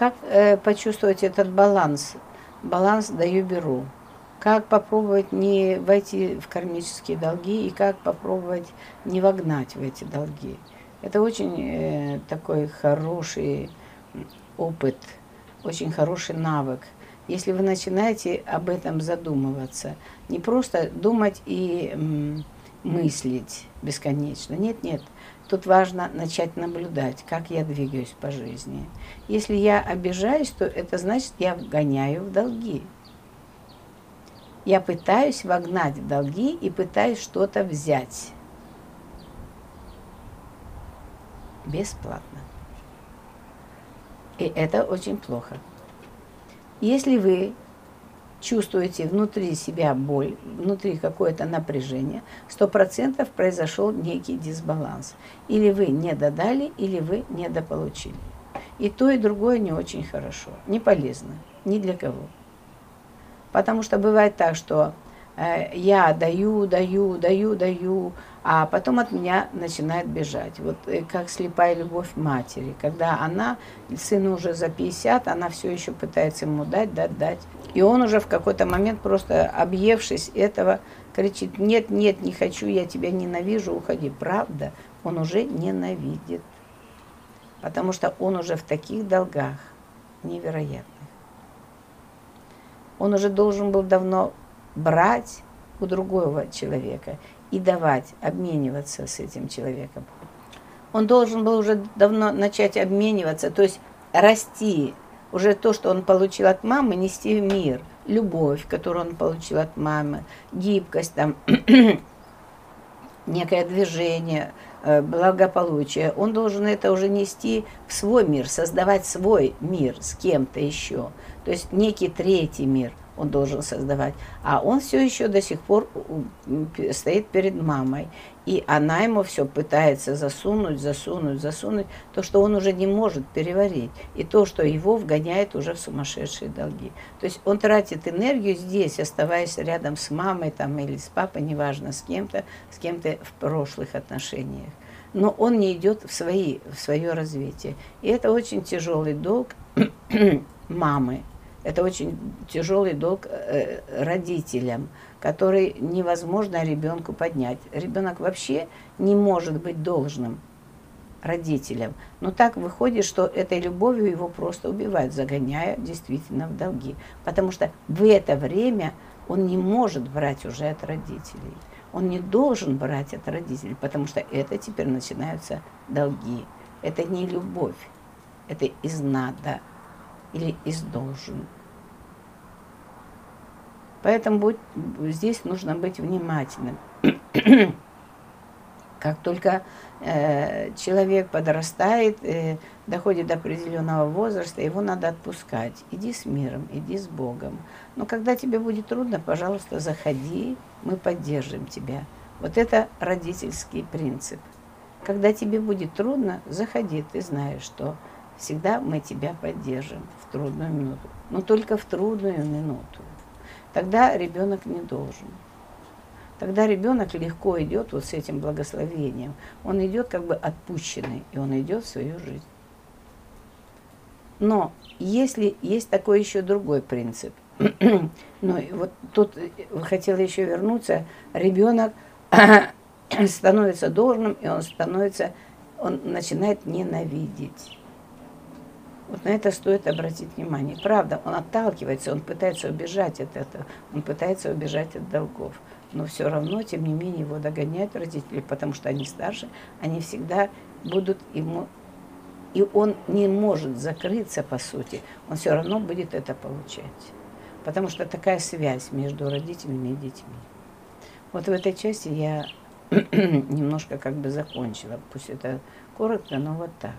Как э, почувствовать этот баланс? Баланс даю-беру. Как попробовать не войти в кармические долги и как попробовать не вогнать в эти долги. Это очень э, такой хороший опыт, очень хороший навык. Если вы начинаете об этом задумываться, не просто думать и м, мыслить бесконечно. Нет, нет. Тут важно начать наблюдать, как я двигаюсь по жизни. Если я обижаюсь, то это значит, я вгоняю в долги. Я пытаюсь вогнать в долги и пытаюсь что-то взять. Бесплатно. И это очень плохо. Если вы чувствуете внутри себя боль, внутри какое-то напряжение, сто процентов произошел некий дисбаланс. Или вы не додали, или вы недополучили. И то, и другое не очень хорошо, не полезно, ни для кого. Потому что бывает так, что э, я даю, даю, даю, даю, а потом от меня начинает бежать. Вот э, как слепая любовь матери, когда она, сыну уже за 50, она все еще пытается ему дать, дать, дать. И он уже в какой-то момент, просто объевшись этого, кричит, нет, нет, не хочу, я тебя ненавижу, уходи. Правда, он уже ненавидит. Потому что он уже в таких долгах невероятных. Он уже должен был давно брать у другого человека и давать, обмениваться с этим человеком. Он должен был уже давно начать обмениваться, то есть расти, уже то, что он получил от мамы, нести в мир. Любовь, которую он получил от мамы, гибкость, там, некое движение, э, благополучие. Он должен это уже нести в свой мир, создавать свой мир с кем-то еще. То есть некий третий мир он должен создавать. А он все еще до сих пор стоит перед мамой. И она ему все пытается засунуть, засунуть, засунуть, то, что он уже не может переварить. И то, что его вгоняет уже в сумасшедшие долги. То есть он тратит энергию здесь, оставаясь рядом с мамой там, или с папой, неважно, с кем-то, с кем-то в прошлых отношениях. Но он не идет в, свои, в свое развитие. И это очень тяжелый долг мамы, это очень тяжелый долг э, родителям, который невозможно ребенку поднять. Ребенок вообще не может быть должным родителям. Но так выходит, что этой любовью его просто убивают, загоняя действительно в долги. Потому что в это время он не может брать уже от родителей. Он не должен брать от родителей, потому что это теперь начинаются долги. Это не любовь, это из надо или из должен. Поэтому будь, здесь нужно быть внимательным. Как только э, человек подрастает, э, доходит до определенного возраста, его надо отпускать. Иди с миром, иди с Богом. Но когда тебе будет трудно, пожалуйста, заходи, мы поддержим тебя. Вот это родительский принцип. Когда тебе будет трудно, заходи, ты знаешь, что всегда мы тебя поддержим в трудную минуту. Но только в трудную минуту. Тогда ребенок не должен. Тогда ребенок легко идет вот с этим благословением. Он идет как бы отпущенный, и он идет в свою жизнь. Но если есть такой еще другой принцип, ну вот тут хотела еще вернуться, ребенок становится должным, и он становится, он начинает ненавидеть. Вот на это стоит обратить внимание. Правда, он отталкивается, он пытается убежать от этого, он пытается убежать от долгов. Но все равно, тем не менее, его догоняют родители, потому что они старше, они всегда будут ему... И он не может закрыться, по сути, он все равно будет это получать. Потому что такая связь между родителями и детьми. Вот в этой части я немножко как бы закончила. Пусть это коротко, но вот так.